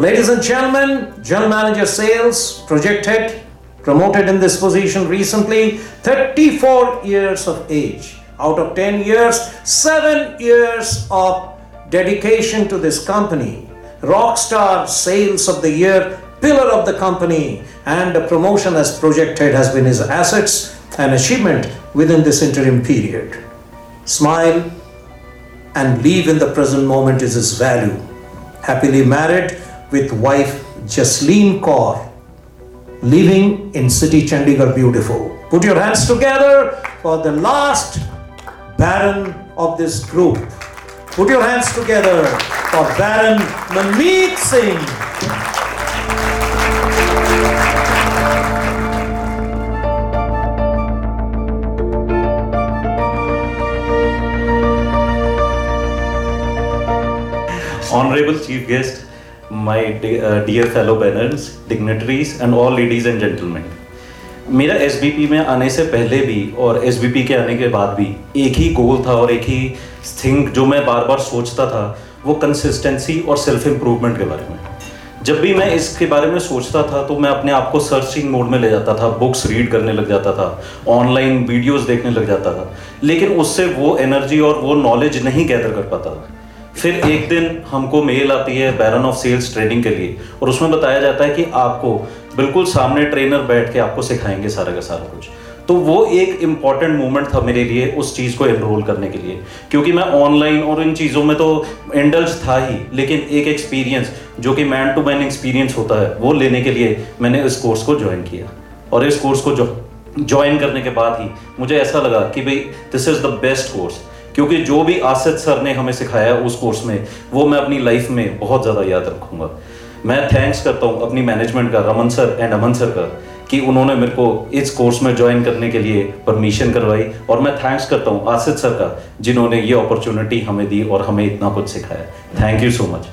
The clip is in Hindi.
Ladies and gentlemen, General Manager Sales, Project Head, promoted in this position recently, 34 years of age. Out of 10 years, 7 years of dedication to this company. Rockstar Sales of the Year, pillar of the company, and a promotion as Project Head has been his assets and achievement within this interim period. Smile and live in the present moment is his value. Happily married with wife Jasleen Kaur, living in city Chandigarh beautiful. Put your hands together for the last Baron of this group. Put your hands together for Baron Manmeet Singh. Honorable Chief Guest, my de- uh, dear fellow dignitaries, and all ladies and gentlemen. मेरा एस में आने से पहले भी और एस के आने के बाद भी एक ही गोल था और एक ही थिंग जो मैं बार बार सोचता था वो कंसिस्टेंसी और सेल्फ इम्प्रूवमेंट के बारे में। जब भी मैं इसके बारे में सोचता था तो मैं अपने आप को सर्चिंग मोड में ले जाता था बुक्स रीड करने लग जाता था ऑनलाइन वीडियोस देखने लग जाता था। लेकिन उससे वो एनर्जी और वो नॉलेज नहीं गैदर कर पाता था। फिर एक दिन हमको मेल आती है बैरन ऑफ़ सेल्स ट्रेनिंग के लिए और उसमें बताया जाता है कि आपको बिल्कुल सामने ट्रेनर बैठ के आपको सिखाएँगे सारा का सारा कुछ। तो वो एक इंपॉर्टेंट मोमेंट था मेरे लिए उस चीज़ को एनरोल करने के लिए। क्योंकि मैं ऑनलाइन और इन चीज़ों में तो इंडल्ज था ही, लेकिन एक एक्सपीरियंस जो कि मैन टू मैन एक्सपीरियंस होता है, वो लेने के लिए मैंने इस कोर्स को ज्वाइन किया। और इस कोर्स को ज्वाइन करने के बाद ही मुझे ऐसा लगा कि भाई this is the best course क्योंकि जो भी आसिद सर ने हमें सिखाया उस कोर्स में, वो मैं अपनी लाइफ में बहुत ज़्यादा याद रखूँगा। मैं थैंक्स करता हूँ अपनी मैनेजमेंट का, Raman sir and Aman sir का, कि उन्होंने मेरे को इस कोर्स में ज्वाइन करने के लिए परमिशन करवाई। और मैं थैंक्स करता हूँ आसिद सर का, जिन्होंने ये अपॉर्चुनिटी हमें दी और हमें इतना कुछ सिखाया। Thank you so much